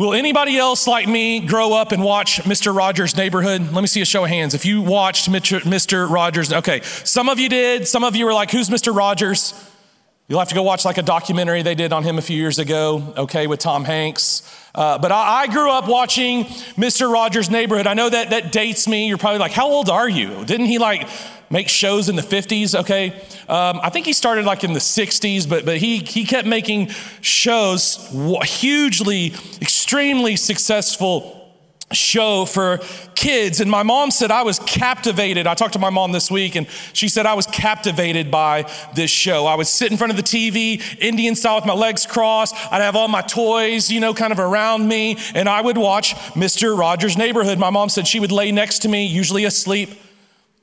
Will anybody else like me grow up and watch Mr. Rogers' Neighborhood? Let me see a show of hands. If you watched Mr. Rogers, okay, some of you did. Some of you were like, who's Mr. Rogers? You'll have to go watch like a documentary they did on him a few years ago, okay, with Tom Hanks. Uh, but I, I, grew up watching Mr. Rogers' Neighborhood. I know that that dates me. You're probably like, how old are you? Didn't he like make shows in the 50s? Okay, um, I think he started like in the 60s, but but he he kept making shows, hugely, extremely successful show for kids. And my mom said I was captivated. I talked to my mom this week and she said I was captivated by this show. I would sit in front of the TV, Indian style with my legs crossed. I'd have all my toys, you know, kind of around me. And I would watch Mr. Rogers' Neighborhood. My mom said she would lay next to me, usually asleep.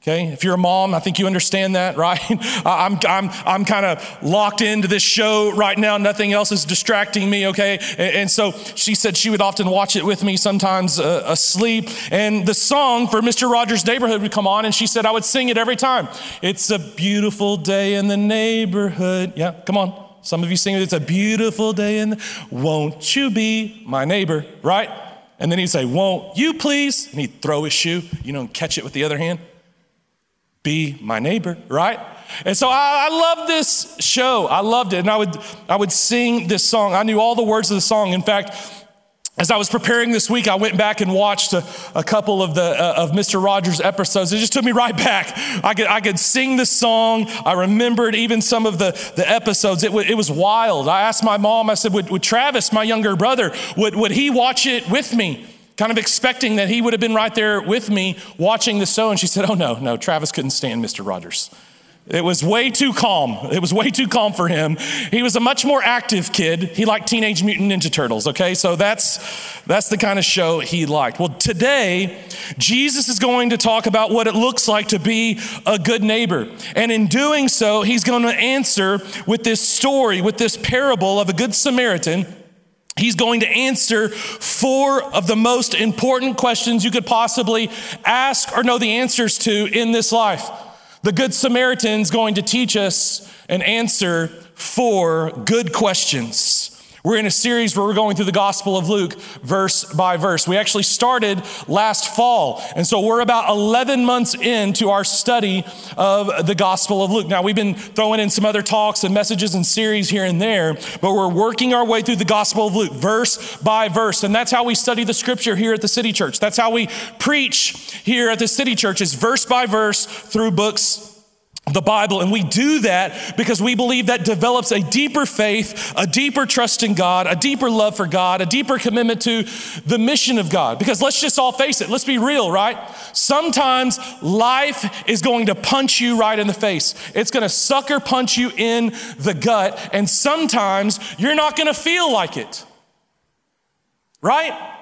Okay, if you're a mom, I think you understand that, right? I'm, I'm, I'm kind of locked into this show right now. Nothing else is distracting me, okay? And, and so she said she would often watch it with me, sometimes uh, asleep. And the song for Mr. Rogers' Neighborhood would come on, and she said I would sing it every time. It's a beautiful day in the neighborhood. Yeah, come on. Some of you sing it. It's a beautiful day in the, won't you be my neighbor, right? And then he'd say, won't you please? And he'd throw his shoe, you know, and catch it with the other hand be my neighbor, right? And so I, I love this show. I loved it. And I would, I would sing this song. I knew all the words of the song. In fact, as I was preparing this week, I went back and watched a, a couple of the uh, of Mr. Rogers episodes. It just took me right back. I could I could sing the song. I remembered even some of the, the episodes. It, w- it was wild. I asked my mom. I said, "Would, would Travis, my younger brother, would would he watch it with me?" Kind of expecting that he would have been right there with me watching the show. And she said, Oh, no, no, Travis couldn't stand Mr. Rogers. It was way too calm. It was way too calm for him. He was a much more active kid. He liked Teenage Mutant Ninja Turtles, okay? So that's that's the kind of show he liked. Well, today Jesus is going to talk about what it looks like to be a good neighbor. And in doing so, he's going to answer with this story, with this parable of a good Samaritan He's going to answer four of the most important questions you could possibly ask or know the answers to in this life. The Good Samaritan is going to teach us and answer four good questions. We're in a series where we're going through the Gospel of Luke verse by verse. We actually started last fall, and so we're about 11 months into our study of the Gospel of Luke. Now, we've been throwing in some other talks and messages and series here and there, but we're working our way through the Gospel of Luke verse by verse, and that's how we study the scripture here at the City Church. That's how we preach here at the City Church is verse by verse through books the Bible. And we do that because we believe that develops a deeper faith, a deeper trust in God, a deeper love for God, a deeper commitment to the mission of God. Because let's just all face it, let's be real, right? Sometimes life is going to punch you right in the face, it's going to sucker punch you in the gut, and sometimes you're not going to feel like it, right?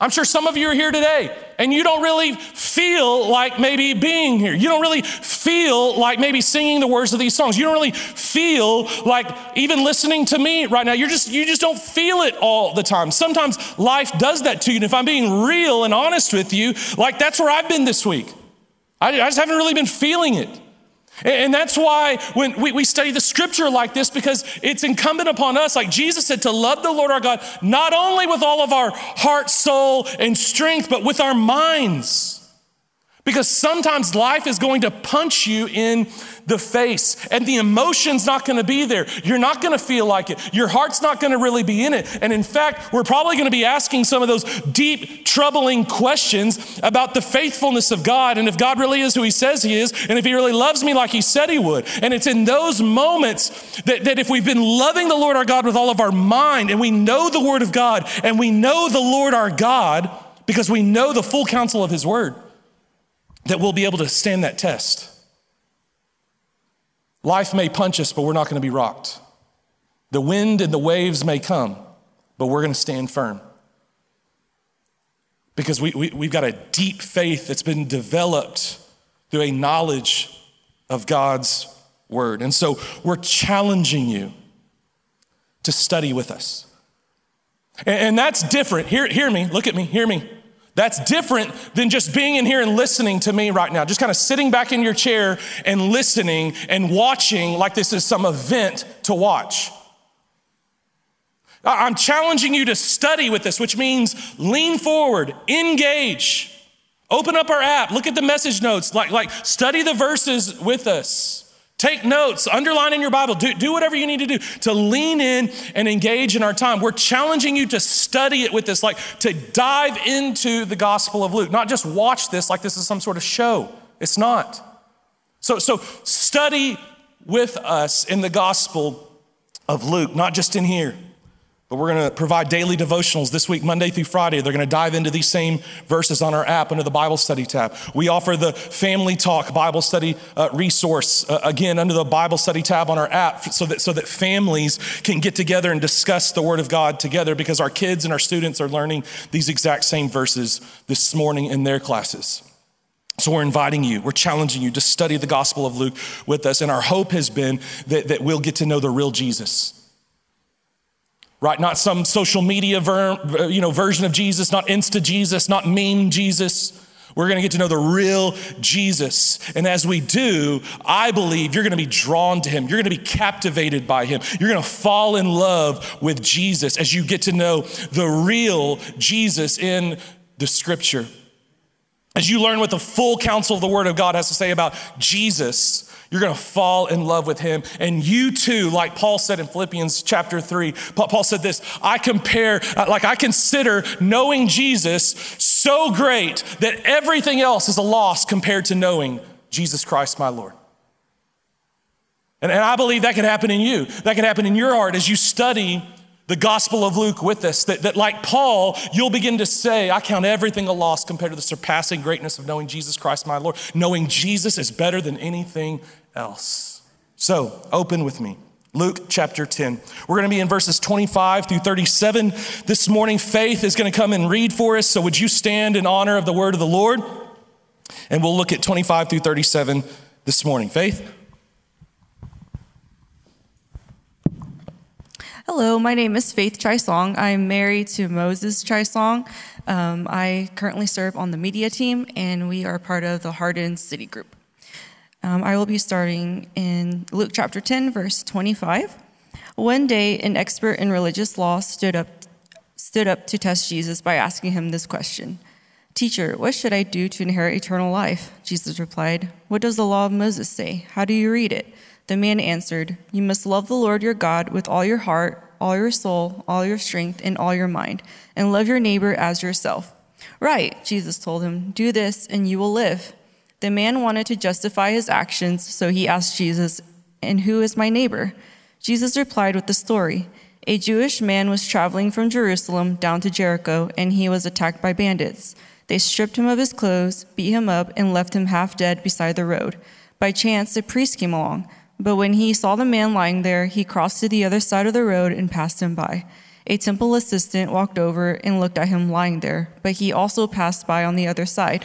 I'm sure some of you are here today and you don't really feel like maybe being here. You don't really feel like maybe singing the words of these songs. You don't really feel like even listening to me right now. You're just you just don't feel it all the time. Sometimes life does that to you. And if I'm being real and honest with you, like that's where I've been this week. I, I just haven't really been feeling it. And that's why when we, study the scripture like this, because it's incumbent upon us, like Jesus said, to love the Lord our God, not only with all of our heart, soul, and strength, but with our minds. Because sometimes life is going to punch you in the face and the emotion's not going to be there. You're not going to feel like it. Your heart's not going to really be in it. And in fact, we're probably going to be asking some of those deep, troubling questions about the faithfulness of God and if God really is who He says He is and if He really loves me like He said He would. And it's in those moments that, that if we've been loving the Lord our God with all of our mind and we know the Word of God and we know the Lord our God because we know the full counsel of His Word that we'll be able to stand that test. Life may punch us, but we're not going to be rocked. The wind and the waves may come, but we're going to stand firm. Because we, we, we've got a deep faith that's been developed through a knowledge of God's word. And so we're challenging you to study with us. And, and that's different. Hear, hear me, look at me, hear me. That's different than just being in here and listening to me right now, just kind of sitting back in your chair and listening and watching like this is some event to watch. I'm challenging you to study with this, which means lean forward, engage, open up our app, look at the message notes, like, like study the verses with us. Take notes, underline in your Bible, do, do whatever you need to do to lean in and engage in our time. We're challenging you to study it with this, like to dive into the Gospel of Luke, not just watch this like this is some sort of show. It's not. So, so study with us in the Gospel of Luke, not just in here. But we're going to provide daily devotionals this week, Monday through Friday. They're going to dive into these same verses on our app under the Bible study tab. We offer the Family Talk Bible study uh, resource, uh, again, under the Bible study tab on our app, so that, so that families can get together and discuss the Word of God together because our kids and our students are learning these exact same verses this morning in their classes. So we're inviting you, we're challenging you to study the Gospel of Luke with us. And our hope has been that, that we'll get to know the real Jesus right? Not some social media ver, you know, version of Jesus, not Insta Jesus, not meme Jesus. We're going to get to know the real Jesus. And as we do, I believe you're going to be drawn to him. You're going to be captivated by him. You're going to fall in love with Jesus as you get to know the real Jesus in the scripture. As you learn what the full counsel of the Word of God has to say about Jesus, you're going to fall in love with him. And you too, like Paul said in Philippians chapter 3, Paul said this I compare, uh, like I consider knowing Jesus so great that everything else is a loss compared to knowing Jesus Christ, my Lord. And, and I believe that could happen in you. That could happen in your heart as you study the Gospel of Luke with us. That, that, like Paul, you'll begin to say, I count everything a loss compared to the surpassing greatness of knowing Jesus Christ, my Lord. Knowing Jesus is better than anything else. So, open with me. Luke chapter 10. We're going to be in verses 25 through 37. This morning, Faith is going to come and read for us. So, would you stand in honor of the word of the Lord? And we'll look at 25 through 37 this morning. Faith? Hello, my name is Faith Trisong. I'm married to Moses Trisong. Um, I currently serve on the media team, and we are part of the Hardin City Group. Um, I will be starting in Luke chapter 10, verse 25. One day, an expert in religious law stood up, stood up to test Jesus by asking him this question Teacher, what should I do to inherit eternal life? Jesus replied, What does the law of Moses say? How do you read it? The man answered, You must love the Lord your God with all your heart, all your soul, all your strength, and all your mind, and love your neighbor as yourself. Right, Jesus told him, Do this and you will live. The man wanted to justify his actions, so he asked Jesus, And who is my neighbor? Jesus replied with the story. A Jewish man was traveling from Jerusalem down to Jericho, and he was attacked by bandits. They stripped him of his clothes, beat him up, and left him half dead beside the road. By chance, a priest came along. But when he saw the man lying there, he crossed to the other side of the road and passed him by. A temple assistant walked over and looked at him lying there, but he also passed by on the other side.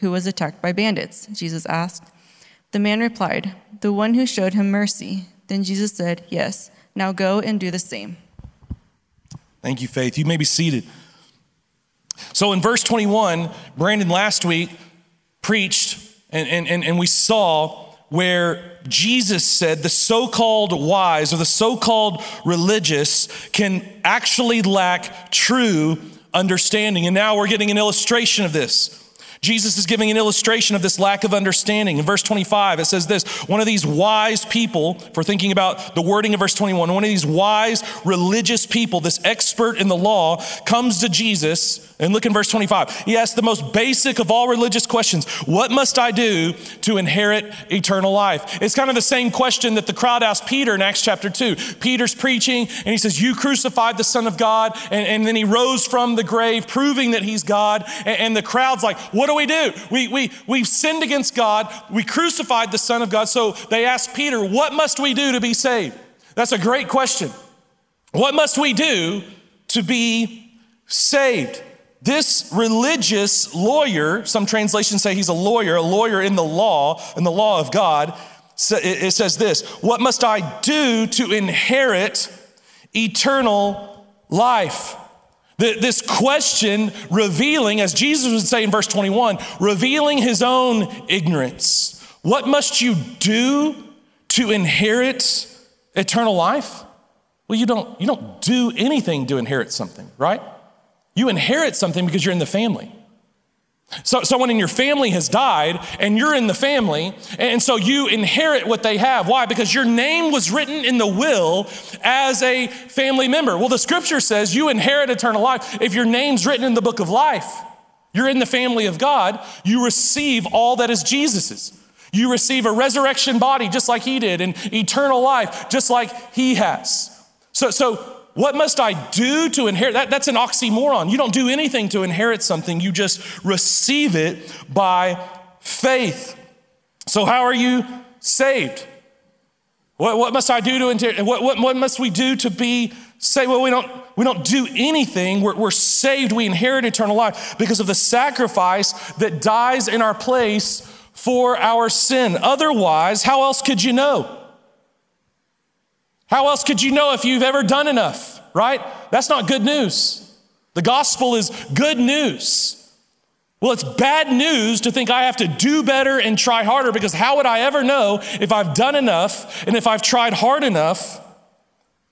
who was attacked by bandits? Jesus asked. The man replied, The one who showed him mercy. Then Jesus said, Yes, now go and do the same. Thank you, Faith. You may be seated. So in verse 21, Brandon last week preached and, and, and we saw where Jesus said the so called wise or the so called religious can actually lack true understanding. And now we're getting an illustration of this. Jesus is giving an illustration of this lack of understanding. In verse 25, it says this one of these wise people, for thinking about the wording of verse 21, one of these wise religious people, this expert in the law, comes to Jesus. And look in verse 25. He asks the most basic of all religious questions What must I do to inherit eternal life? It's kind of the same question that the crowd asked Peter in Acts chapter 2. Peter's preaching, and he says, You crucified the Son of God. And, and then he rose from the grave, proving that he's God. And, and the crowd's like, What do we do? We, we, we've sinned against God. We crucified the Son of God. So they asked Peter, What must we do to be saved? That's a great question. What must we do to be saved. This religious lawyer, some translations say he's a lawyer, a lawyer in the law, in the law of God, it says this What must I do to inherit eternal life? This question revealing, as Jesus would say in verse 21, revealing his own ignorance. What must you do to inherit eternal life? Well, you don't, you don't do anything to inherit something, right? You inherit something because you're in the family. So, someone in your family has died and you're in the family, and so you inherit what they have. Why? Because your name was written in the will as a family member. Well, the scripture says you inherit eternal life if your name's written in the book of life. You're in the family of God, you receive all that is Jesus's. You receive a resurrection body just like he did, and eternal life just like he has. So, so what must I do to inherit? That, that's an oxymoron. You don't do anything to inherit something, you just receive it by faith. So, how are you saved? What, what must I do to inherit? What, what, what must we do to be saved? Well, we don't, we don't do anything. We're, we're saved. We inherit eternal life because of the sacrifice that dies in our place for our sin. Otherwise, how else could you know? How else could you know if you've ever done enough, right? That's not good news. The gospel is good news. Well, it's bad news to think I have to do better and try harder because how would I ever know if I've done enough and if I've tried hard enough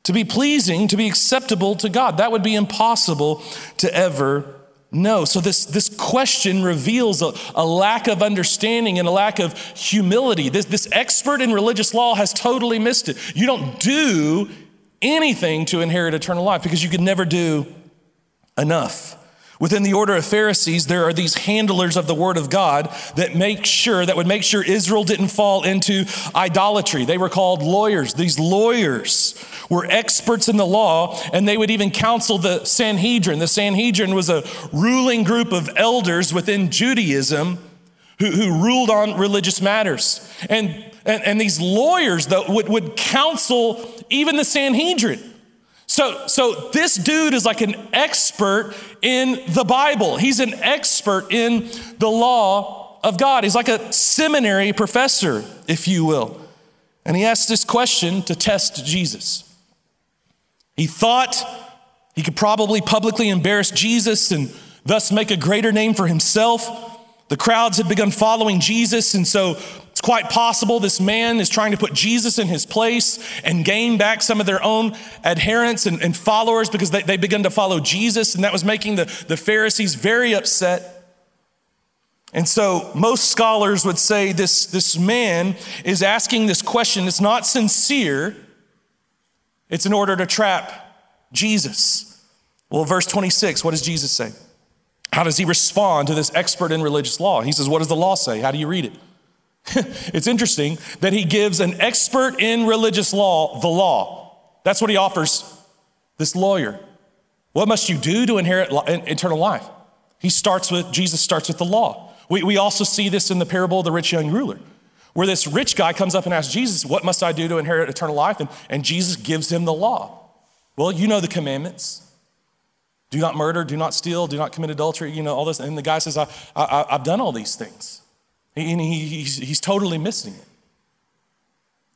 to be pleasing, to be acceptable to God? That would be impossible to ever no. So this, this question reveals a, a, lack of understanding and a lack of humility. This, this expert in religious law has totally missed it. You don't do anything to inherit eternal life because you could never do enough. Within the order of Pharisees, there are these handlers of the word of God that make sure, that would make sure Israel didn't fall into idolatry. They were called lawyers. These lawyers were experts in the law, and they would even counsel the Sanhedrin. The Sanhedrin was a ruling group of elders within Judaism who, who ruled on religious matters. And, and, and these lawyers, that would, would counsel even the Sanhedrin. So, so this dude is like an expert in the Bible. He's an expert in the law of God. He's like a seminary professor, if you will. And he asked this question to test Jesus. He thought he could probably publicly embarrass Jesus and thus make a greater name for himself. The crowds had begun following Jesus, and so quite possible this man is trying to put Jesus in his place and gain back some of their own adherents and, and followers because they, they began to follow Jesus, and that was making the, the Pharisees very upset. And so, most scholars would say this, this man is asking this question. It's not sincere, it's in order to trap Jesus. Well, verse 26, what does Jesus say? How does he respond to this expert in religious law? He says, What does the law say? How do you read it? it's interesting that he gives an expert in religious law the law. That's what he offers this lawyer. What must you do to inherit eternal life? He starts with, Jesus starts with the law. We, we also see this in the parable of the rich young ruler where this rich guy comes up and asks Jesus, What must I do to inherit eternal life? And, and Jesus gives him the law. Well, you know the commandments. Do not murder, do not steal, do not commit adultery, you know, all this. And the guy says, I, I, I've done all these things. And he, he's, he's totally missing it.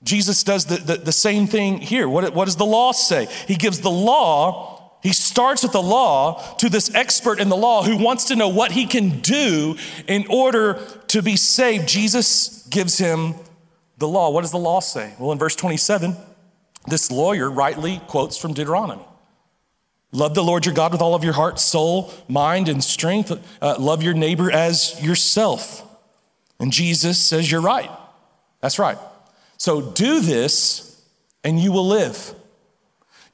Jesus does the, the, the, same thing here. What, what does the law say? He gives the law, he starts with the law to this expert in the law who wants to know what he can do in order to be saved. Jesus gives him the law. What does the law say? Well, in verse 27, this lawyer rightly quotes from Deuteronomy. Love the Lord your God with all of your heart, soul, mind, and strength. Uh, love your neighbor as yourself. And Jesus says, You're right. That's right. So do this and you will live.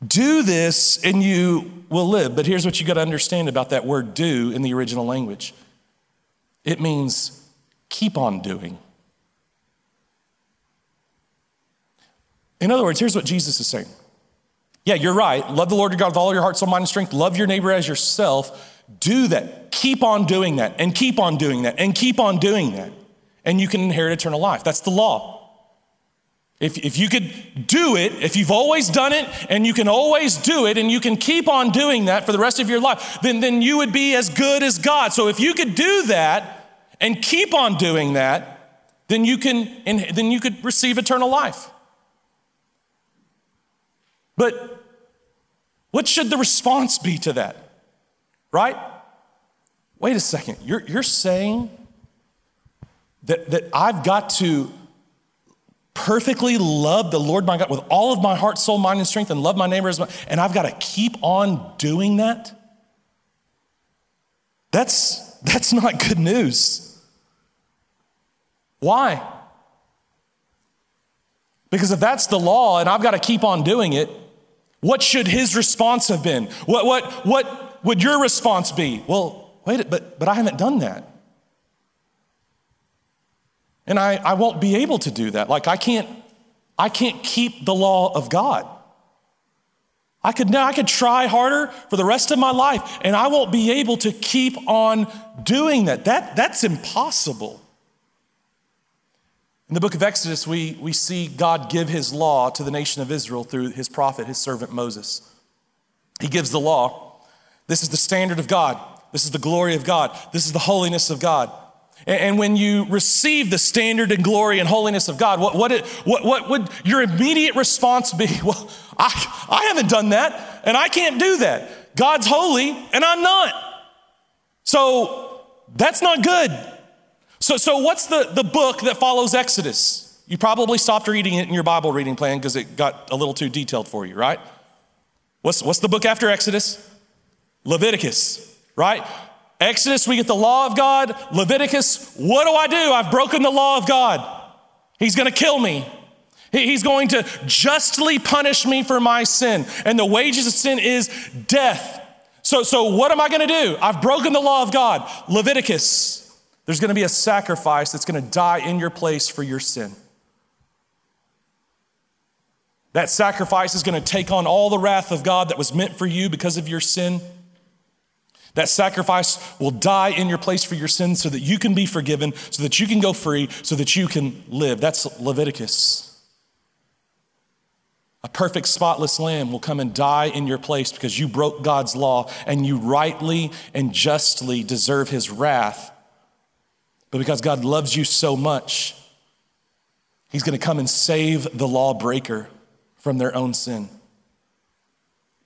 Do this and you will live. But here's what you got to understand about that word do in the original language it means keep on doing. In other words, here's what Jesus is saying. Yeah, you're right. Love the Lord your God with all your heart, soul, mind, and strength. Love your neighbor as yourself. Do that. Keep on doing that, and keep on doing that, and keep on doing that. And you can inherit eternal life. That's the law. If, if you could do it, if you've always done it and you can always do it and you can keep on doing that for the rest of your life, then, then you would be as good as God. So if you could do that and keep on doing that, then you can then you could receive eternal life. But what should the response be to that? Right? Wait a second. You're, you're saying that, that I've got to perfectly love the Lord my God with all of my heart, soul, mind, and strength, and love my neighbor as and I've got to keep on doing that? That's, that's not good news. Why? Because if that's the law and I've got to keep on doing it, what should his response have been? What, what, what would your response be? Well, wait, but, but I haven't done that. And I, I won't be able to do that. Like I can't, I can't keep the law of God. I could, I could try harder for the rest of my life, and I won't be able to keep on doing that. that that's impossible. In the book of Exodus, we, we see God give his law to the nation of Israel through his prophet, his servant Moses. He gives the law. This is the standard of God. This is the glory of God. This is the holiness of God. And when you receive the standard and glory and holiness of God, what, what, it, what, what would your immediate response be? Well, I, I haven't done that, and I can't do that. God's holy, and I'm not. So that's not good. So, so what's the, the book that follows Exodus? You probably stopped reading it in your Bible reading plan because it got a little too detailed for you, right? What's, what's the book after Exodus? Leviticus, right? Exodus, we get the law of God. Leviticus, what do I do? I've broken the law of God. He's going to kill me. He's going to justly punish me for my sin. And the wages of sin is death. So, so what am I going to do? I've broken the law of God. Leviticus, there's going to be a sacrifice that's going to die in your place for your sin. That sacrifice is going to take on all the wrath of God that was meant for you because of your sin. That sacrifice will die in your place for your sins so that you can be forgiven, so that you can go free, so that you can live. That's Leviticus. A perfect, spotless lamb will come and die in your place because you broke God's law and you rightly and justly deserve his wrath. But because God loves you so much, he's going to come and save the lawbreaker from their own sin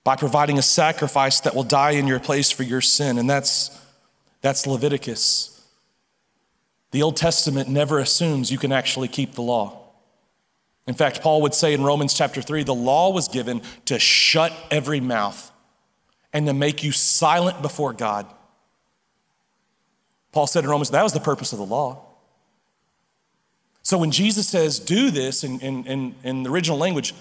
by providing a sacrifice that will die in your place for your sin. And that's, that's Leviticus. The Old Testament never assumes you can actually keep the law. In fact, Paul would say in Romans chapter 3 the law was given to shut every mouth and to make you silent before God. Paul said in Romans that was the purpose of the law. So when Jesus says, do this in, in, in, in the original language,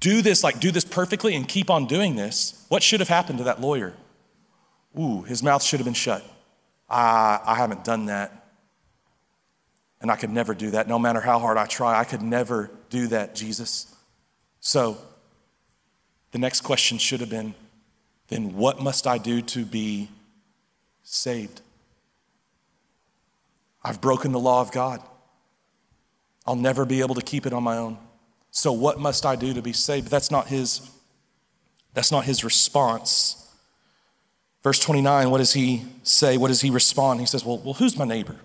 do this, like do this perfectly and keep on doing this, what should have happened to that lawyer? Ooh, his mouth should have been shut. I, I haven't done that. And I could never do that. No matter how hard I try, I could never do that, Jesus. So the next question should have been then what must I do to be saved? I've broken the law of God. I'll never be able to keep it on my own. So what must I do to be saved? But That's not his that's not his response. Verse 29, what does he say? What does he respond? He says, Well, well who's my neighbor?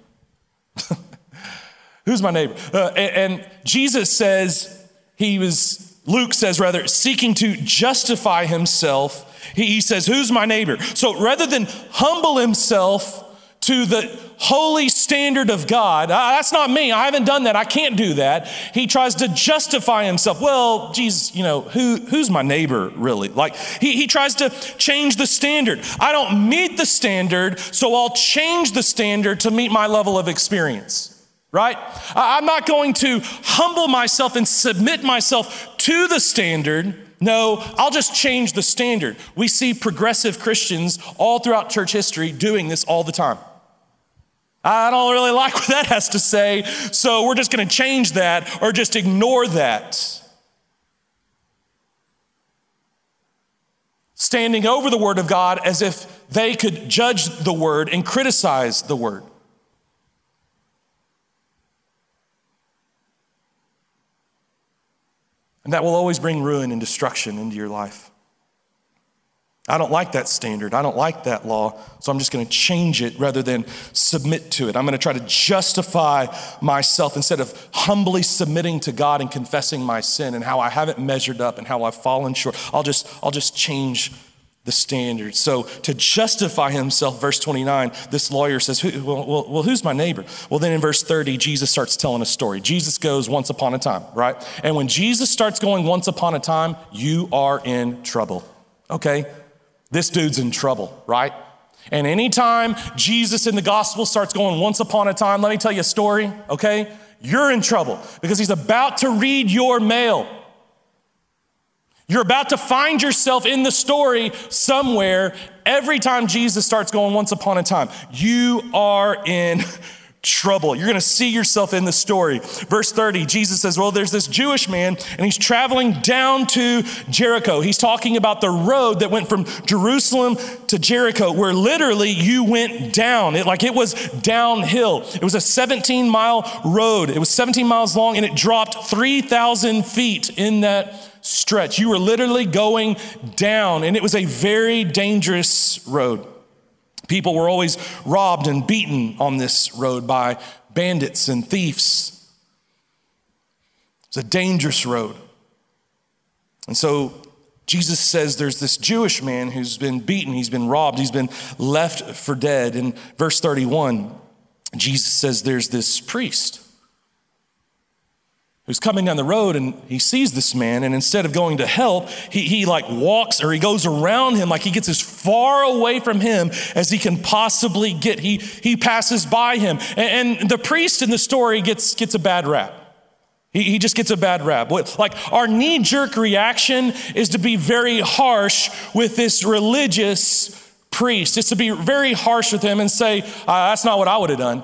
who's my neighbor? Uh, and, and Jesus says, he was, Luke says rather, seeking to justify himself. He, he says, Who's my neighbor? So rather than humble himself to the holy standard of God. Uh, that's not me. I haven't done that. I can't do that. He tries to justify himself. Well, Jesus, you know, who, who's my neighbor really? Like, he, he tries to change the standard. I don't meet the standard, so I'll change the standard to meet my level of experience right? I'm not going to humble myself and submit myself to the standard. No, I'll just change the standard. We see progressive Christians all throughout church history doing this all the time. I don't really like what that has to say, so we're just going to change that or just ignore that. Standing over the Word of God as if they could judge the Word and criticize the Word. And that will always bring ruin and destruction into your life. I don't like that standard. I don't like that law. So I'm just going to change it rather than submit to it. I'm going to try to justify myself instead of humbly submitting to God and confessing my sin and how I haven't measured up and how I've fallen short. I'll just, I'll just change the standard. So to justify himself, verse 29, this lawyer says, well, well, who's my neighbor? Well, then in verse 30, Jesus starts telling a story. Jesus goes once upon a time, right? And when Jesus starts going once upon a time, you are in trouble. Okay? This dude's in trouble, right? And anytime Jesus in the gospel starts going once upon a time, let me tell you a story, okay? You're in trouble because he's about to read your mail. You're about to find yourself in the story somewhere every time Jesus starts going once upon a time. You are in trouble. You're going to see yourself in the story. Verse 30, Jesus says, Well, there's this Jewish man, and he's traveling down to Jericho. He's talking about the road that went from Jerusalem to Jericho, where literally you went down. It, like it was downhill. It was a 17 mile road. It was 17 miles long, and it dropped 3,000 feet in that stretch. You were literally going down, and it was a very dangerous road. People were always robbed and beaten on this road by bandits and thieves. It's a dangerous road. And so Jesus says there's this Jewish man who's been beaten, he's been robbed, he's been left for dead. In verse 31, Jesus says there's this priest who's coming down the road and he sees this man and instead of going to help he, he like walks or he goes around him like he gets as far away from him as he can possibly get. He, he passes by him. And, and the priest in the story gets, gets a bad rap. He, he just gets a bad rap. Like our knee-jerk reaction is to be very harsh with this religious priest. Is to be very harsh with him and say uh, that's not what i would have done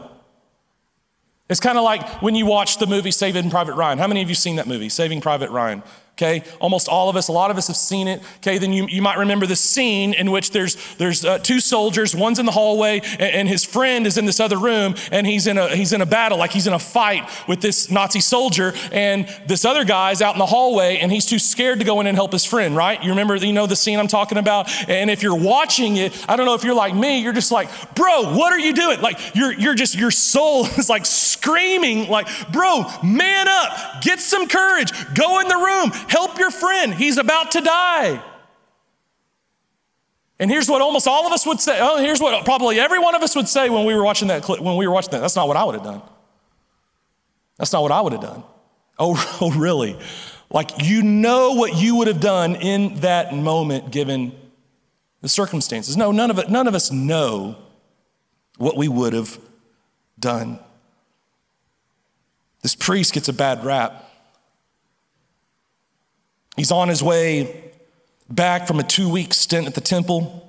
it's kind of like when you watch the movie Saving Private Ryan. How many of you seen that movie, Saving Private Ryan? Okay? Almost all of us, a lot of us have seen it, okay? Then you, you might remember the scene in which there's, there's uh, two soldiers, one's in the hallway, and, and, his friend is in this other room, and he's in, a, he's in a battle, like he's in a fight with this Nazi soldier, and this other guy's out in the hallway, and he's too scared to go in and help his friend, right? You remember, you know the scene I'm talking about? And if you're watching it, I don't know if you're like me, you're just like, bro, what are you doing? Like, you're, you're just, your soul is like screaming, like, bro, man up, get some courage, go in the room, Help your friend. He's about to die. And here's what almost all of us would say. Oh, here's what probably every one of us would say when we were watching that clip, when we were watching that. That's not what I would have done. That's not what I would have done. Oh, oh, really? Like you know what you would have done in that moment given the circumstances. No, none of it, none of us know what we would have done. This priest gets a bad rap. He's on his way back from a two week stint at the temple.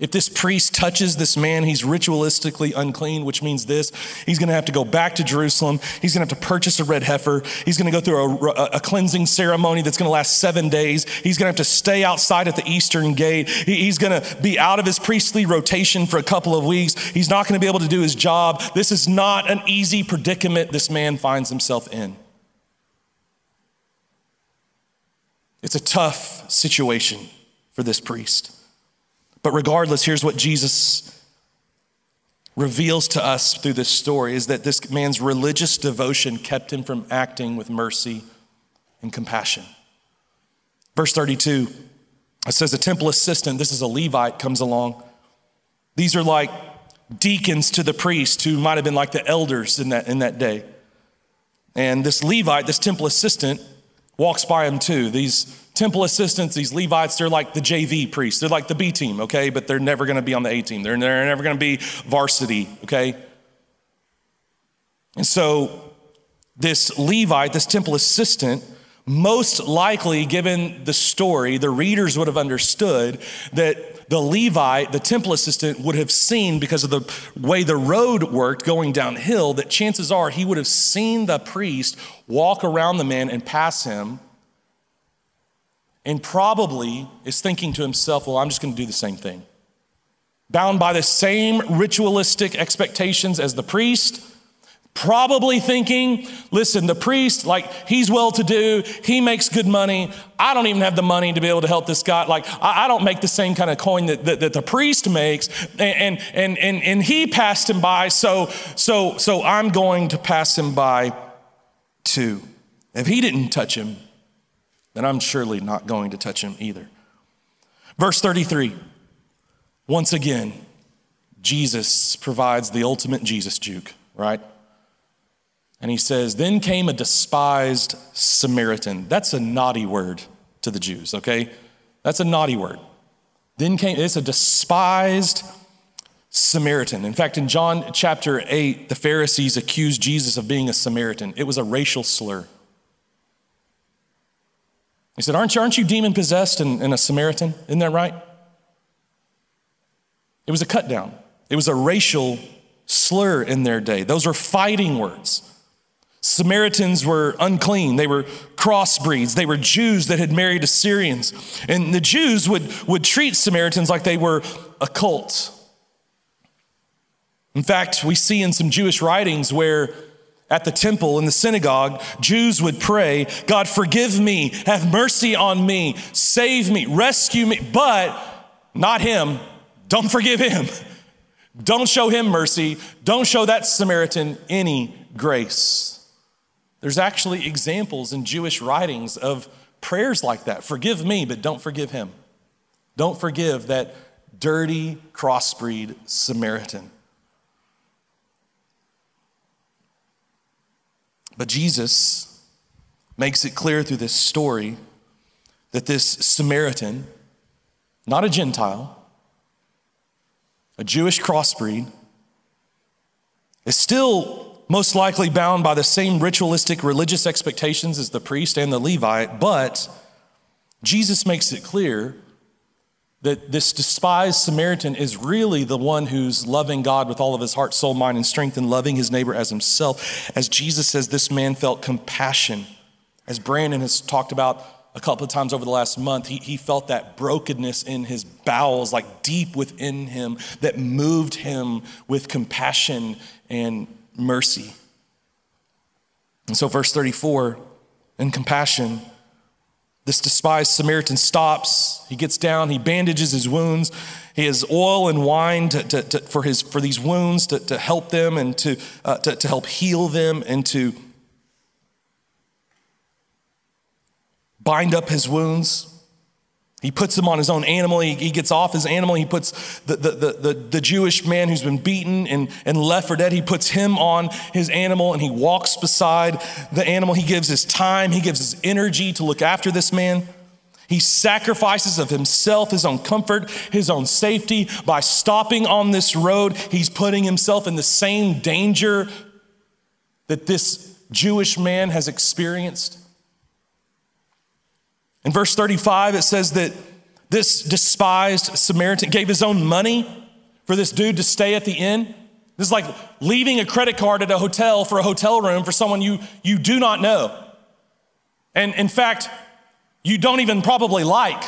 If this priest touches this man, he's ritualistically unclean, which means this he's going to have to go back to Jerusalem. He's going to have to purchase a red heifer. He's going to go through a, a cleansing ceremony that's going to last seven days. He's going to have to stay outside at the eastern gate. he's going to be out of his priestly rotation for a couple of weeks. He's not going to be able to do his job. This is not an easy predicament this man finds himself in. It's a tough situation for this priest. But regardless, here's what Jesus reveals to us through this story is that this man's religious devotion kept him from acting with mercy and compassion. Verse 32, it says a temple assistant, this is a Levite, comes along. These are like deacons to the priest who might have been like the elders in that, in that day. And this Levite, this temple assistant, walks by him too. These temple assistants, these Levites, they're like the JV priests. They're like the B team, okay? But they're never to be on the A team. They're, they're never to be varsity, okay? And so this Levite, this temple assistant, most likely, given the story, the readers would have understood that the Levite, the temple assistant, would have seen, because of the way the road worked going downhill, that chances are he would have seen the priest walk around the man and pass him, and probably is thinking to himself, well, I'm just going to do the same thing. Bound by the same ritualistic expectations as the priest, Probably thinking, listen, the priest, like, he's well to do, he makes good money. I don't even have the money to be able to help this guy. Like, I, I don't make the same kind of coin that, that, that the priest makes. And, and, and, and he passed him by, so, so, so I'm going to pass him by too. If he didn't touch him, then I'm surely not going to touch him either. Verse 33, once again, Jesus provides the ultimate Jesus juke, right? And he says, Then came a despised Samaritan. That's a naughty word to the Jews, okay? That's a naughty word. Then came, it's a despised Samaritan. In fact, in John chapter 8, the Pharisees accused Jesus of being a Samaritan. It was a racial slur. He said, Aren't you, aren't you demon possessed and, and a Samaritan? Isn't that right? It was a cut down, it was a racial slur in their day. Those are fighting words. Samaritans were unclean. They were crossbreeds. They were Jews that had married Assyrians. And the Jews would, would treat Samaritans like they were a cult. In fact, we see in some Jewish writings where at the temple in the synagogue, Jews would pray, God, forgive me, have mercy on me, save me, rescue me, but not him. Don't forgive him. Don't show him mercy. Don't show that Samaritan any grace. There's actually examples in Jewish writings of prayers like that. Forgive me, but don't forgive him. Don't forgive that dirty crossbreed Samaritan. But Jesus makes it clear through this story that this Samaritan, not a Gentile, a Jewish crossbreed, is still most likely bound by the same ritualistic religious expectations as the priest and the Levite, but Jesus makes it clear that this despised Samaritan is really the one who's loving God with all of his heart, soul, mind, and strength, and loving his neighbor as himself. As Jesus says, this man felt compassion. As Brandon has talked about a couple of times over the last month, he, he felt that brokenness in his bowels, like deep within him, that moved him with compassion and mercy. And so, verse 34 in compassion, this despised Samaritan stops. He gets down, he bandages his wounds. He has oil and wine to, to, to, for, his, for these wounds to, to help them and to, uh, to, to help heal them and to bind up his wounds. He puts him on his own animal. He, he gets off his animal. He puts the, the, the, the, the Jewish man who's been beaten and, and left for dead, he puts him on his animal and he walks beside the animal. He gives his time, he gives his energy to look after this man. He sacrifices of himself, his own comfort, his own safety. By stopping on this road, he's putting himself in the same danger that this Jewish man has experienced. In verse 35, it says that this despised Samaritan gave his own money for this dude to stay at the inn. This is like leaving a credit card at a hotel for a hotel room for someone you, you do not know. And in fact, you don't even probably like.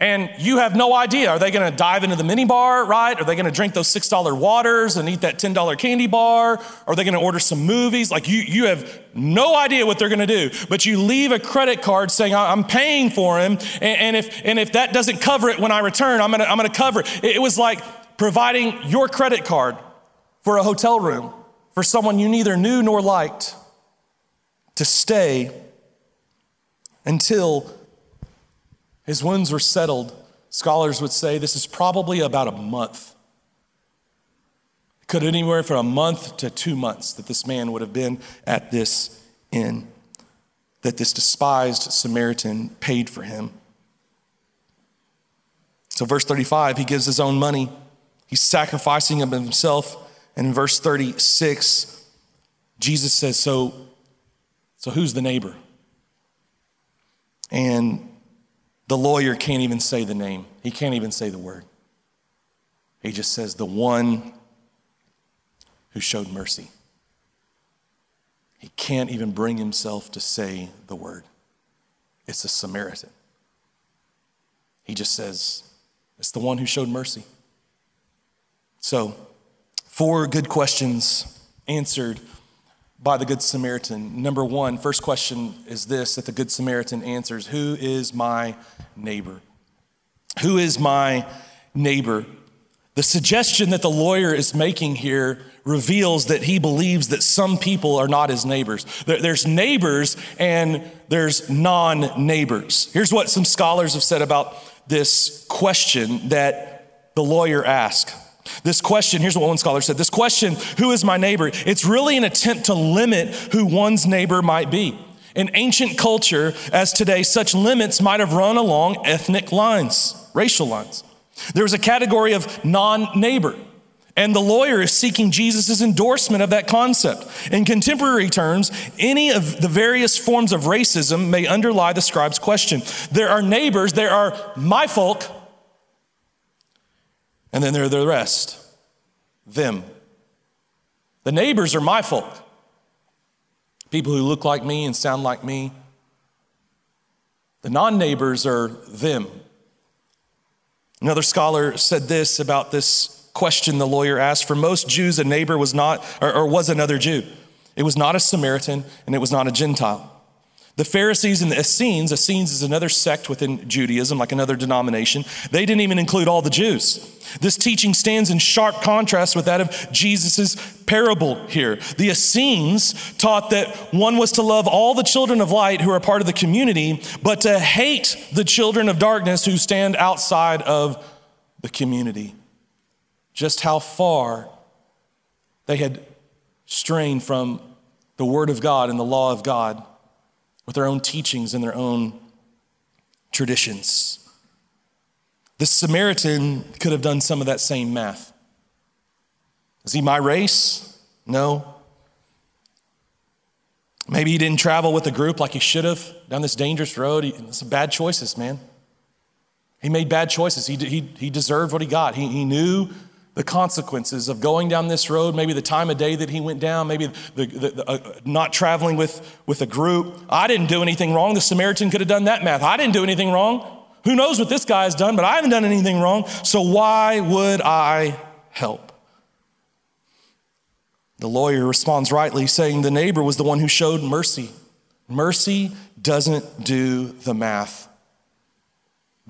And you have no idea. Are they going to dive into the mini bar, right? Are they going to drink those $6 waters and eat that $10 candy bar? Are they going to order some movies? Like you, you have no idea what they're going to do. But you leave a credit card saying, I'm paying for him. And, and if, and if that doesn't cover it when I return, I'm going I'm going to cover it. It was like providing your credit card for a hotel room for someone you neither knew nor liked to stay until his wounds were settled. Scholars would say this is probably about a month. Could anywhere from a month to two months that this man would have been at this inn, that this despised Samaritan paid for him. So, verse 35, he gives his own money. He's sacrificing of himself. And in verse 36, Jesus says, So, so who's the neighbor? And the lawyer can't even say the name, he can't even say the word. He just says, the one who showed mercy. He can't even bring himself to say the word. It's a Samaritan. He just says, it's the one who showed mercy. So, four good questions answered by the Good Samaritan. Number one, first question is this that the Good Samaritan answers Who is my neighbor? Who is my neighbor? The suggestion that the lawyer is making here reveals that he believes that some people are not his neighbors. There's neighbors and there's non neighbors. Here's what some scholars have said about this question that the lawyer asked. This question, here's what one scholar said this question, who is my neighbor? It's really an attempt to limit who one's neighbor might be. In ancient culture, as today, such limits might have run along ethnic lines, racial lines. There was a category of non neighbor, and the lawyer is seeking Jesus' endorsement of that concept. In contemporary terms, any of the various forms of racism may underlie the scribe's question. There are neighbors, there are my folk, and then there are the rest, them. The neighbors are my folk, people who look like me and sound like me. The non neighbors are them. Another scholar said this about this question the lawyer asked For most Jews, a neighbor was not, or, or was another Jew. It was not a Samaritan and it was not a Gentile. The Pharisees and the Essenes, Essenes is another sect within Judaism, like another denomination, they didn't even include all the Jews. This teaching stands in sharp contrast with that of Jesus' parable here. The Essenes taught that one was to love all the children of light who are part of the community, but to hate the children of darkness who stand outside of the community. Just how far they had strained from the Word of God and the law of God with their own teachings and their own traditions. The Samaritan could have done some of that same math. Is he my race? No. Maybe he didn't travel with a group like he should have down this dangerous road. He, some bad choices, man. He made bad choices. He, he, he deserved what he got. He, he knew the consequences of going down this road, maybe the time of day that he went down, maybe the, the, the, uh, not traveling with, with a group. I didn't do anything wrong. The Samaritan could have done that math. I didn't do anything wrong. Who knows what this guy has done, but I haven't done anything wrong. So why would I help? The lawyer responds rightly, saying the neighbor was the one who showed mercy. Mercy doesn't do the math.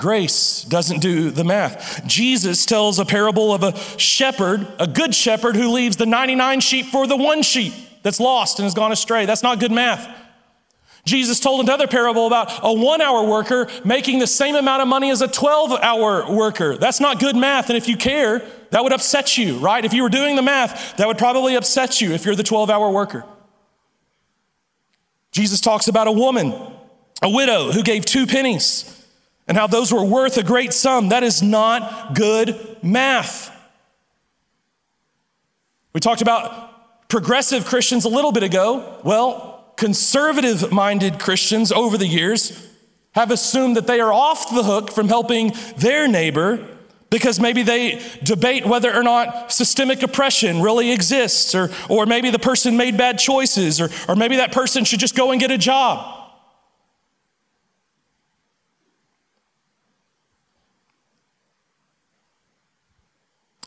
Grace doesn't do the math. Jesus tells a parable of a shepherd, a good shepherd who leaves the 99 sheep for the one sheep that's lost and has gone astray. That's not good math. Jesus told another parable about a one hour worker making the same amount of money as a 12 hour worker. That's not good math. And if you care, that would upset you, right? If you were doing the math, that would probably upset you if you're the 12 hour worker. Jesus talks about a woman, a widow who gave two pennies and how those were worth a great sum. That is not good math. We talked about progressive Christians a little bit ago. Well, conservative minded Christians over the years have assumed that they are off the hook from helping their neighbor because maybe they debate whether or not systemic oppression really exists, or, or maybe the person made bad choices, or, or maybe that person should just go and get a job.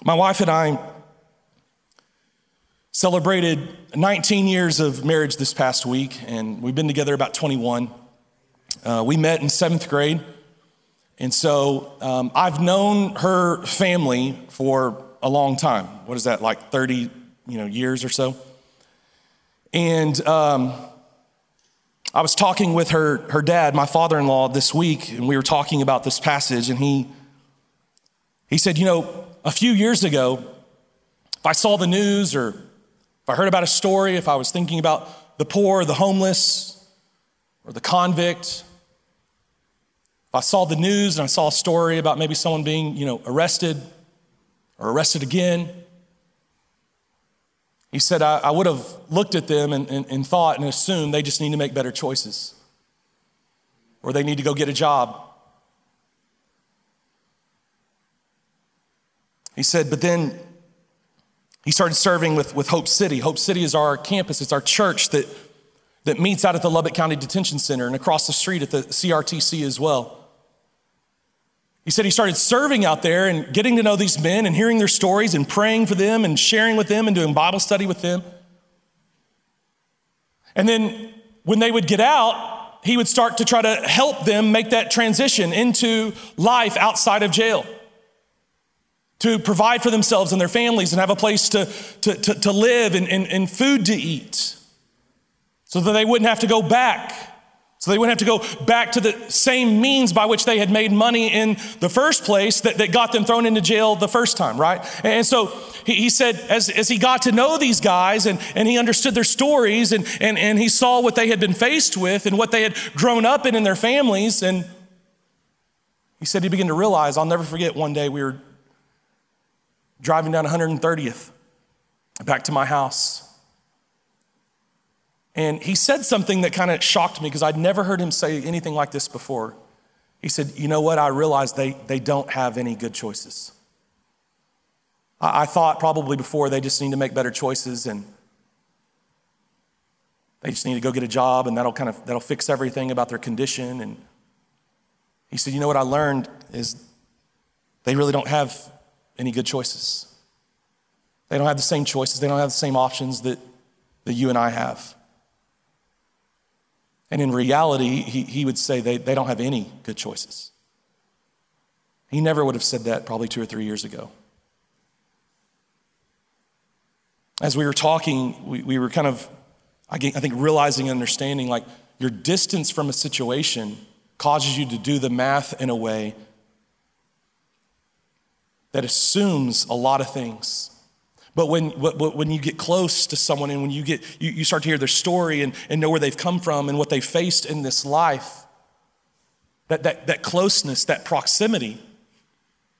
My wife and I celebrated 19 years of marriage this past week, and we've been together about 21. Uh, we met in seventh grade, and so um, I've known her family for a long time. What is that, like 30 you know, years or so? And um, I was talking with her, her dad, my father in law, this week, and we were talking about this passage, and he, he said, You know, a few years ago, if I saw the news or if I heard about a story, if I was thinking about the poor, the homeless, or the convict, if I saw the news and I saw a story about maybe someone being, you know, arrested or arrested again, he said, I, I would have looked at them and, and, and thought and assumed they just need to make better choices or they need to go get a job He said, but then he started serving with, with Hope City. Hope City is our campus, it's our church that, that meets out at the Lubbock County Detention Center and across the street at the CRTC as well. He said he started serving out there and getting to know these men and hearing their stories and praying for them and sharing with them and doing Bible study with them. And then when they would get out, he would start to try to help them make that transition into life outside of jail to provide for themselves and their families and have a place to, to, to, to live and, and, and food to eat so that they wouldn't have to go back. So they wouldn't have to go back to the same means by which they had made money in the first place that, that got them thrown into jail the first time, right? And so he, he said, as, as he got to know these guys and, and he understood their stories and, and, and he saw what they had been faced with and what they had grown up in in their families, and he said he began to realize, I'll never forget one day we were driving down 130th back to my house. And he said something that kind of shocked me because I'd never heard him say anything like this before. He said, You know what? I realized they, they don't have any good choices. I, I thought probably before they just need to make better choices and they just need to go get a job and that'll kind of that'll fix everything about their condition. And he said, You know what I learned is they really don't have any good choices. They don't have the same choices, they don't have the same options that, that you and I have. And in reality, he, he would say they, they don't have any good choices. He never would have said that probably two or three years ago. As we were talking, we, we were kind of, I think, realizing and understanding like your distance from a situation causes you to do the math in a way that assumes a lot of things. But when, when you get close to someone and when you, get, you, you start to hear their story and, and know where they've come from and what they faced in this life, that, that, that closeness, that proximity,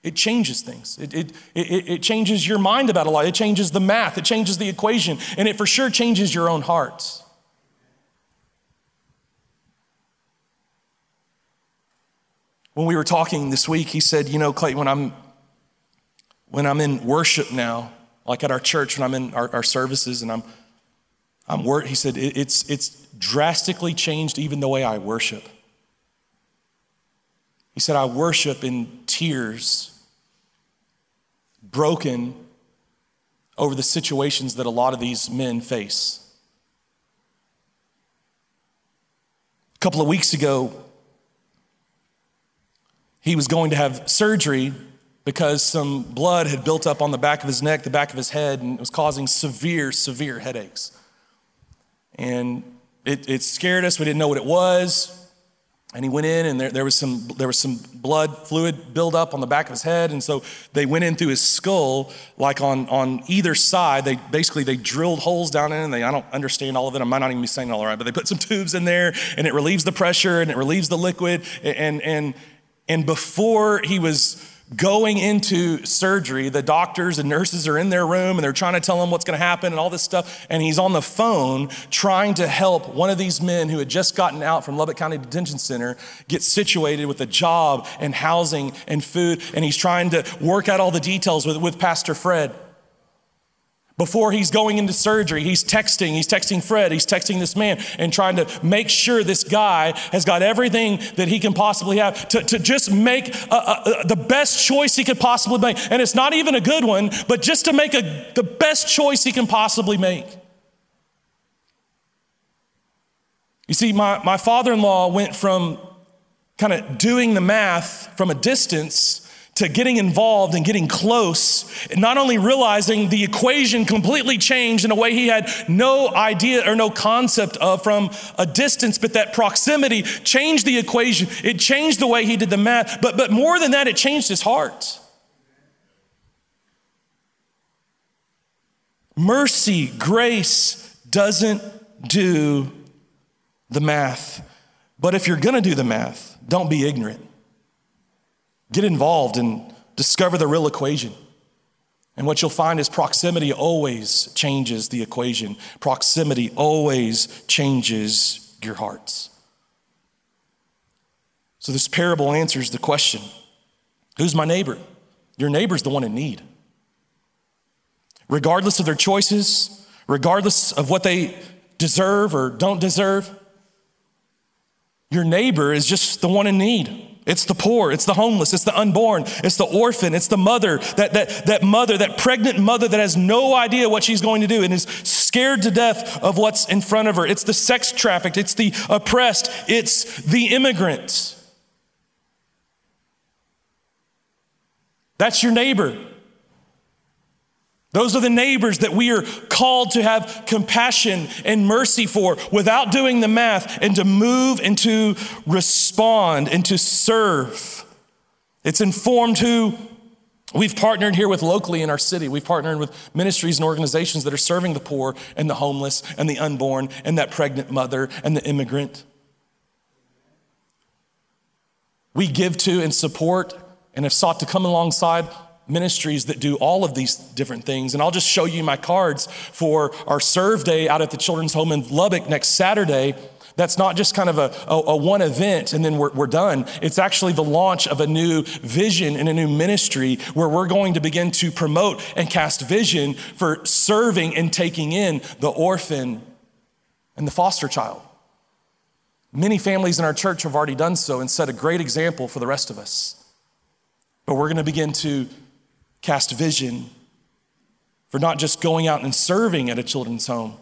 it changes things. It, it, it, it changes your mind about a lot. It changes the math. It changes the equation. And it for sure changes your own heart. When we were talking this week, he said, You know, Clayton, when I'm when I'm in worship now, like at our church, when I'm in our, our services and I'm, I'm wor- he said, it, it's, it's drastically changed even the way I worship. He said, I worship in tears, broken over the situations that a lot of these men face. A couple of weeks ago, he was going to have surgery because some blood had built up on the back of his neck, the back of his head, and it was causing severe, severe headaches. And it, it scared us. We didn't know what it was. And he went in, and there, there, was some, there was some blood fluid buildup on the back of his head. And so they went in through his skull, like on, on either side. They basically they drilled holes down in, and they, I don't understand all of it. I might not even be saying it all right, but they put some tubes in there, and it relieves the pressure and it relieves the liquid. And, and, and before he was going into surgery. The doctors and nurses are in their room and they're trying to tell him what's going to happen and all this stuff. And he's on the phone trying to help one of these men who had just gotten out from Lubbock County Detention Center get situated with a job and housing and food. And he's trying to work out all the details with, with Pastor Fred. Before he's going into surgery, he's texting, he's texting Fred, he's texting this man and trying to make sure this guy has got everything that he can possibly have to, to just make a, a, the best choice he could possibly make. And it's not even a good one, but just to make a, the best choice he can possibly make. You see, my, my father in law went from kind of doing the math from a distance to getting involved and getting close, and not only realizing the equation completely changed in a way he had no idea or no concept of from a distance, but that proximity changed the equation. It changed the way he did the math, but, but more than that, it changed his heart. Mercy, grace doesn't do the math. But if you're gonna do the math, don't be ignorant. Get involved and discover the real equation. And what you'll find is proximity always changes the equation. Proximity always changes your hearts. So this parable answers the question Who's my neighbor? Your neighbor's the one in need. Regardless of their choices, regardless of what they deserve or don't deserve, your neighbor is just the one in need. It's the poor, it's the homeless, it's the unborn, it's the orphan, it's the mother, that, that, that mother, that pregnant mother that has no idea what she's going to do and is scared to death of what's in front of her. It's the sex trafficked, it's the oppressed, it's the immigrant. That's your neighbor. Those are the neighbors that we are called to have compassion and mercy for without doing the math and to move and to respond and to serve. It's informed who we've partnered here with locally in our city. We've partnered with ministries and organizations that are serving the poor and the homeless and the unborn and that pregnant mother and the immigrant. We give to and support and have sought to come alongside ministries that do all of these different things. And I'll just show you my cards for our serve day out at the children's home in Lubbock next Saturday. That's not just kind of a, a, a, one event and then we're, we're done. It's actually the launch of a new vision and a new ministry where we're going to begin to promote and cast vision for serving and taking in the orphan and the foster child. Many families in our church have already done so and set a great example for the rest of us. But we're going to begin to cast vision for not just going out and serving at a children's home,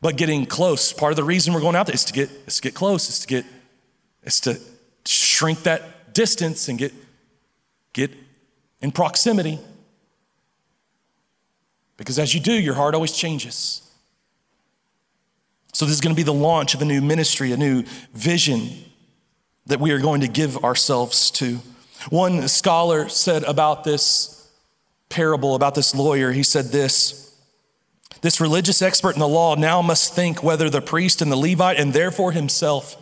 but getting close. Part of the reason we're going out there is to get, is to get close, is to get, is to shrink that distance and get, get in proximity. Because as you do, your heart always changes. So, this is going to be the launch of a new ministry, a new vision that we are going to give ourselves to. One scholar said about this parable, about this lawyer, he said this This religious expert in the law now must think whether the priest and the Levite, and therefore himself,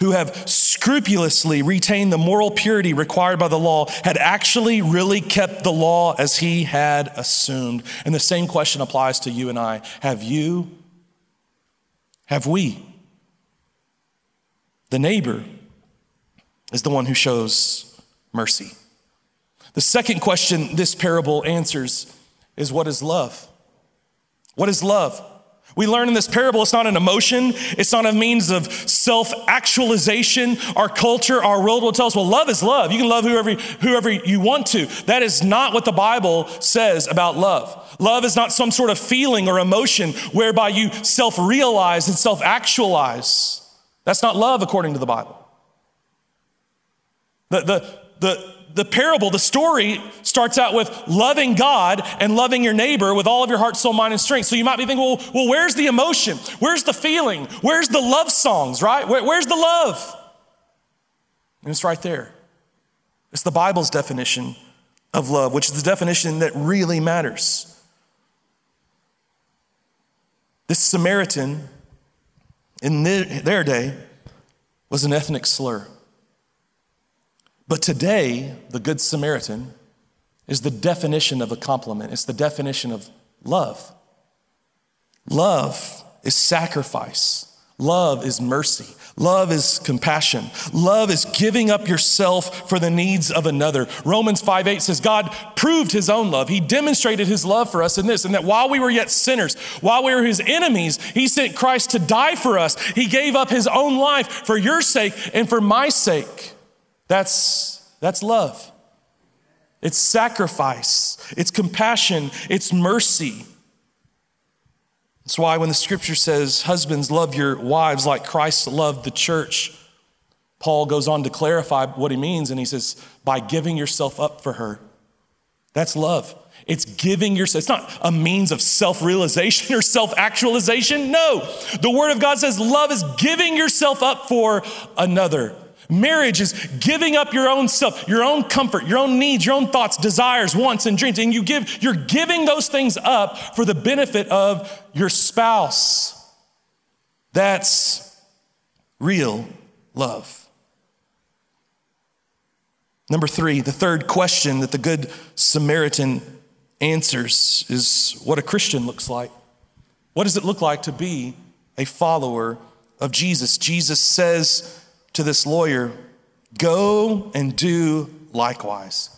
who have scrupulously retained the moral purity required by the law, had actually really kept the law as he had assumed. And the same question applies to you and I. Have you, have we, the neighbor, is the one who shows mercy. The second question this parable answers is what is love? What is love? We learn in this parable it's not an emotion, it's not a means of self actualization. Our culture, our world will tell us, well, love is love. You can love whoever, whoever you want to. That is not what the Bible says about love. Love is not some sort of feeling or emotion whereby you self realize and self actualize. That's not love according to the Bible. The, the, the, the parable, the story starts out with loving God and loving your neighbor with all of your heart, soul, mind, and strength. So you might be thinking, well, well where's the emotion? Where's the feeling? Where's the love songs, right? Where, where's the love? And it's right there. It's the Bible's definition of love, which is the definition that really matters. This Samaritan in their day was an ethnic slur. But today, the Good Samaritan is the definition of a compliment, it's the definition of love. Love is sacrifice. Love is mercy. Love is compassion. Love is giving up yourself for the needs of another. Romans 5 8 says, God proved his own love. He demonstrated his love for us in this, and that while we were yet sinners, while we were his enemies, he sent Christ to die for us. He gave up his own life for your sake and for my sake. That's, that's love. It's sacrifice, it's compassion, it's mercy. That's why when the scripture says, Husbands, love your wives like Christ loved the church, Paul goes on to clarify what he means, and he says, By giving yourself up for her. That's love. It's giving yourself, it's not a means of self realization or self actualization. No. The Word of God says love is giving yourself up for another. Marriage is giving up your own self, your own comfort, your own needs, your own thoughts, desires, wants, and dreams. And you give, you're giving those things up for the benefit of your spouse. That's real love. Number three, the third question that the Good Samaritan answers is what a Christian looks like. What does it look like to be a follower of Jesus? Jesus says, to this lawyer, Go and do likewise.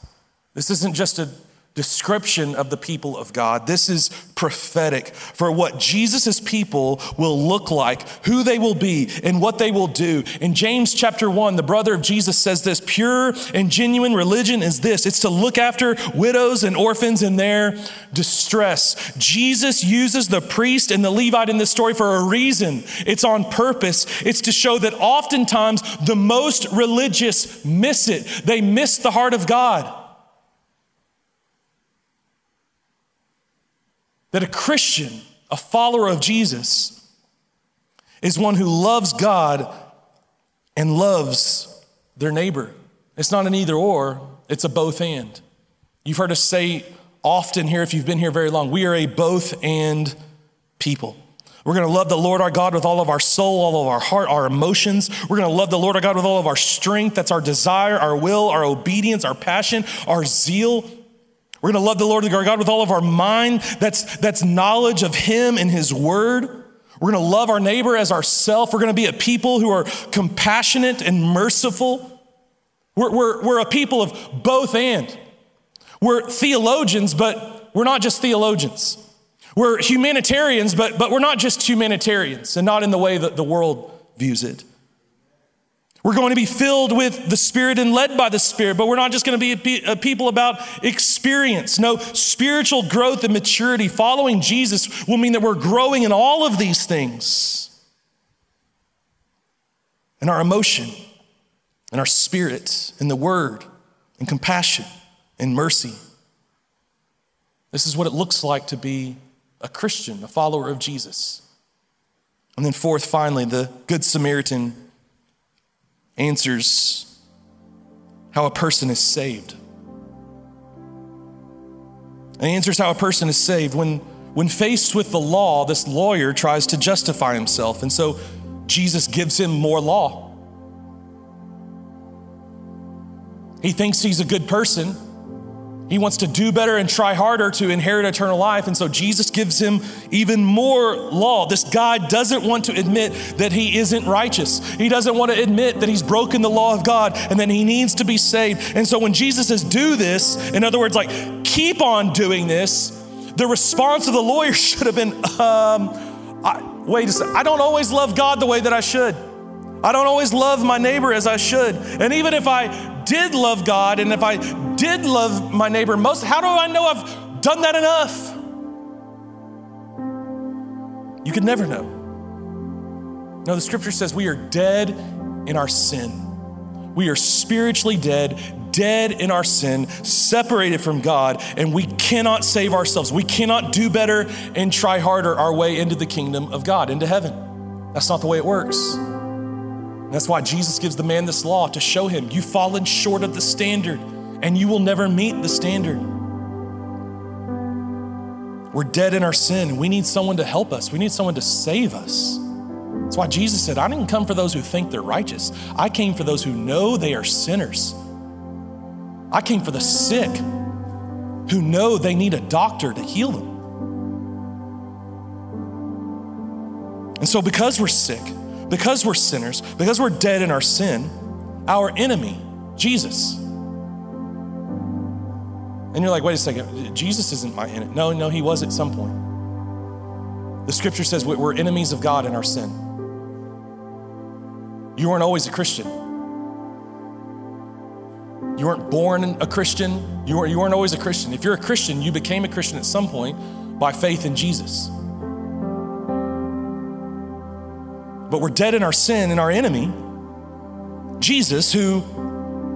This isn't just a description of the people of God. This is prophetic for what Jesus' people will look like, who they will be, and what they will do. In James chapter 1, the brother of Jesus says this pure and genuine religion is this it's to look after widows and orphans in their distress. Jesus uses the priest and the Levite in this story for a reason. It's on purpose. It's to show that oftentimes the most religious miss it, they miss the heart of God. That a Christian, a follower of Jesus, is one who loves God and loves their neighbor. It's not an either or, it's a both and. You've heard us say often here, if you've been here very long, we are a both and people. We're going to love the Lord our God with all of our soul, all of our heart, our emotions. We're going to love the Lord our God with all of our strength. That's our desire, our will, our obedience, our passion, our zeal. We're going to love the Lord our God with all of our mind. That's, that's knowledge of Him and His Word. We're going to love our neighbor as ourself. We're going to be a people who are compassionate and merciful. We're, we're, we're a people of both and. We're theologians, but we're not just theologians. We're humanitarians, but, but we're not just humanitarians and not in the way that the world views it. We're going to be filled with the Spirit and led by the Spirit, but we're not just going to be a people about experience. No, spiritual growth and maturity following Jesus will mean that we're growing in all of these things. In our emotion, in our spirit, in the word, in compassion, in mercy. This is what it looks like to be a Christian, a follower of Jesus. And then, fourth, finally, the Good Samaritan answers how a person is saved. And answers how a person is saved. When, when faced with the law, this lawyer tries to justify himself. And so Jesus gives him more law. He thinks he's a good person. He wants to do better and try harder to inherit eternal life. And so Jesus gives him even more law. This guy doesn't want to admit that he isn't righteous. He doesn't want to admit that he's broken the law of God and that he needs to be saved. And so when Jesus says, do this, in other words, like, keep on doing this, the response of the lawyer should have been, um, I, wait a second, I don't always love God the way that I should. I don't always love my neighbor as I should. And even if I did love God and if I did love my neighbor most, how do I know I've done that enough? You could never know. No, the scripture says we are dead in our sin. We are spiritually dead, dead in our sin, separated from God, and we cannot save ourselves. We cannot do better and try harder our way into the kingdom of God, into heaven. That's not the way it works. That's why Jesus gives the man this law to show him you've fallen short of the standard and you will never meet the standard. We're dead in our sin. We need someone to help us, we need someone to save us. That's why Jesus said, I didn't come for those who think they're righteous, I came for those who know they are sinners. I came for the sick who know they need a doctor to heal them. And so, because we're sick, because we're sinners, because we're dead in our sin, our enemy, Jesus. And you're like, wait a second, Jesus isn't my enemy. No, no, he was at some point. The scripture says we're enemies of God in our sin. You weren't always a Christian. You weren't born a Christian. You weren't, you weren't always a Christian. If you're a Christian, you became a Christian at some point by faith in Jesus. But we're dead in our sin and our enemy, Jesus, who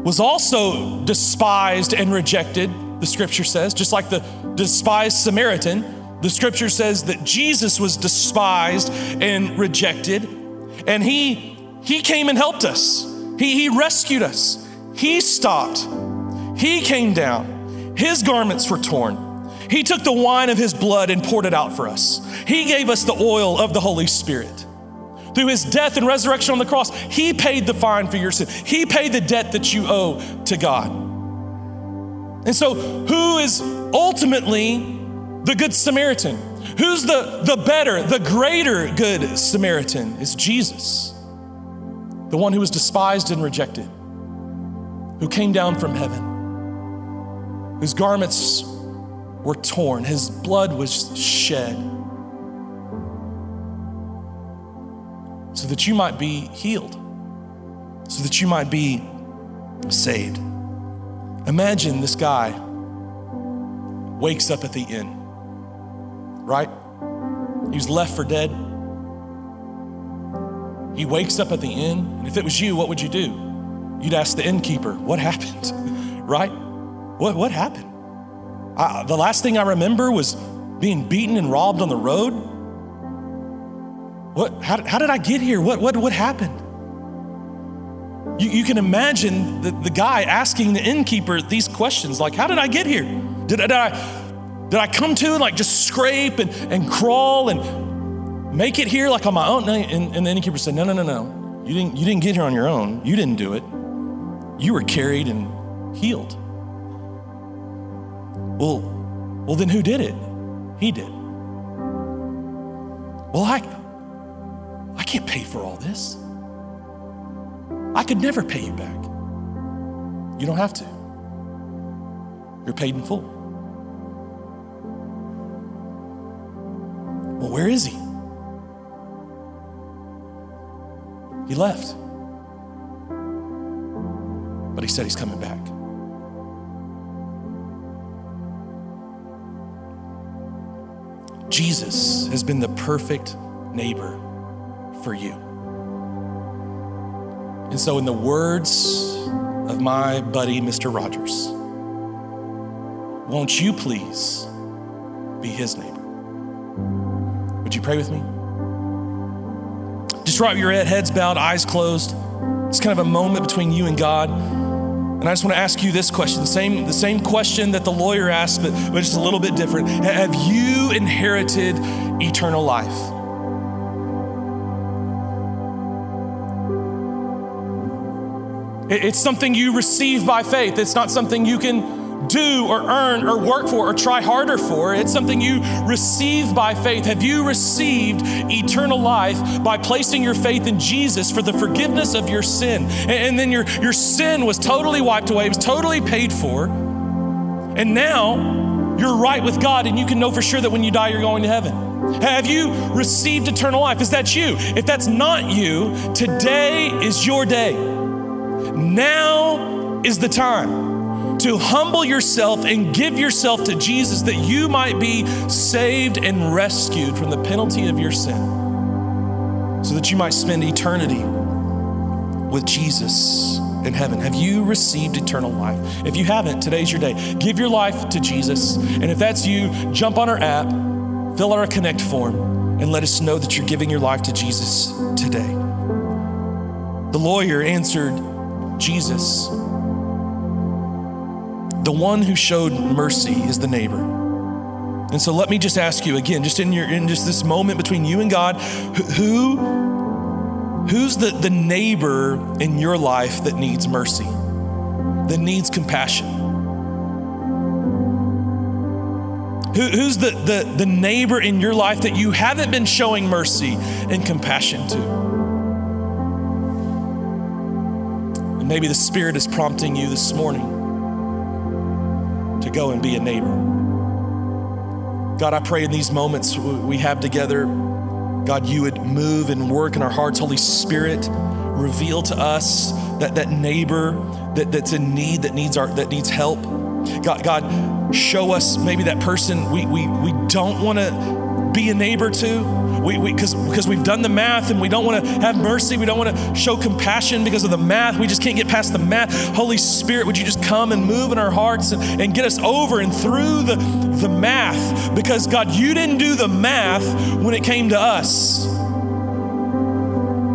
was also despised and rejected, the scripture says, just like the despised Samaritan. The scripture says that Jesus was despised and rejected, and he, he came and helped us. He, he rescued us. He stopped. He came down. His garments were torn. He took the wine of his blood and poured it out for us. He gave us the oil of the Holy Spirit. Through his death and resurrection on the cross, he paid the fine for your sin. He paid the debt that you owe to God. And so, who is ultimately the Good Samaritan? Who's the, the better, the greater Good Samaritan? Is Jesus, the one who was despised and rejected, who came down from heaven, whose garments were torn, his blood was shed so that you might be healed, so that you might be saved. Imagine this guy wakes up at the inn, right? He was left for dead. He wakes up at the inn, and if it was you, what would you do? You'd ask the innkeeper, What happened? right? What, what happened? I, the last thing I remember was being beaten and robbed on the road. What, how, how did I get here? What, what, what happened? You, you can imagine the, the guy asking the innkeeper these questions like, How did I get here? Did, did, I, did I come to and like just scrape and, and crawl and make it here like on my own? And, and the innkeeper said, No, no, no, no. You didn't, you didn't get here on your own. You didn't do it. You were carried and healed. Well, well, then who did it? He did. Well, I, I can't pay for all this. I could never pay you back. You don't have to. You're paid in full. Well, where is he? He left. But he said he's coming back. Jesus has been the perfect neighbor for you. And so, in the words of my buddy, Mr. Rogers, won't you please be his neighbor? Would you pray with me? Just drop your heads bowed, eyes closed. It's kind of a moment between you and God. And I just want to ask you this question, the same, the same question that the lawyer asked, but, but just a little bit different. Have you inherited eternal life? It's something you receive by faith. It's not something you can do or earn or work for or try harder for. It's something you receive by faith. Have you received eternal life by placing your faith in Jesus for the forgiveness of your sin? And then your, your sin was totally wiped away, it was totally paid for. And now you're right with God, and you can know for sure that when you die, you're going to heaven. Have you received eternal life? Is that you? If that's not you, today is your day. Now is the time to humble yourself and give yourself to Jesus that you might be saved and rescued from the penalty of your sin, so that you might spend eternity with Jesus in heaven. Have you received eternal life? If you haven't, today's your day. Give your life to Jesus. And if that's you, jump on our app, fill out our Connect form, and let us know that you're giving your life to Jesus today. The lawyer answered Jesus the one who showed mercy is the neighbor. And so let me just ask you again, just in your in just this moment between you and God, who who's the, the neighbor in your life that needs mercy, that needs compassion? Who, who's the, the, the neighbor in your life that you haven't been showing mercy and compassion to? Maybe the Spirit is prompting you this morning to go and be a neighbor. God, I pray in these moments we have together, God, you would move and work in our hearts. Holy Spirit, reveal to us that, that neighbor that, that's in need, that needs, our, that needs help. God, God, show us maybe that person we, we, we don't want to be a neighbor to we because we, because we've done the math and we don't want to have mercy. We don't want to show compassion because of the math. We just can't get past the math. Holy spirit would you just come and move in our hearts and, and get us over and through the, the math? Because god you didn't do the math when it came to us.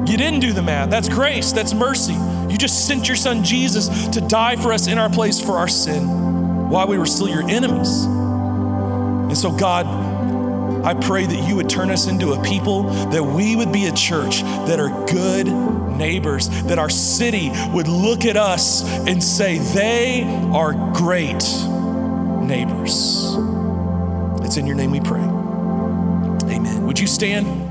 You didn't do the math. That's grace. That's mercy. You just sent your son jesus to die for us in our place for our sin while we were still your enemies. And so god I pray that you would turn us into a people, that we would be a church that are good neighbors, that our city would look at us and say, they are great neighbors. It's in your name we pray. Amen. Would you stand?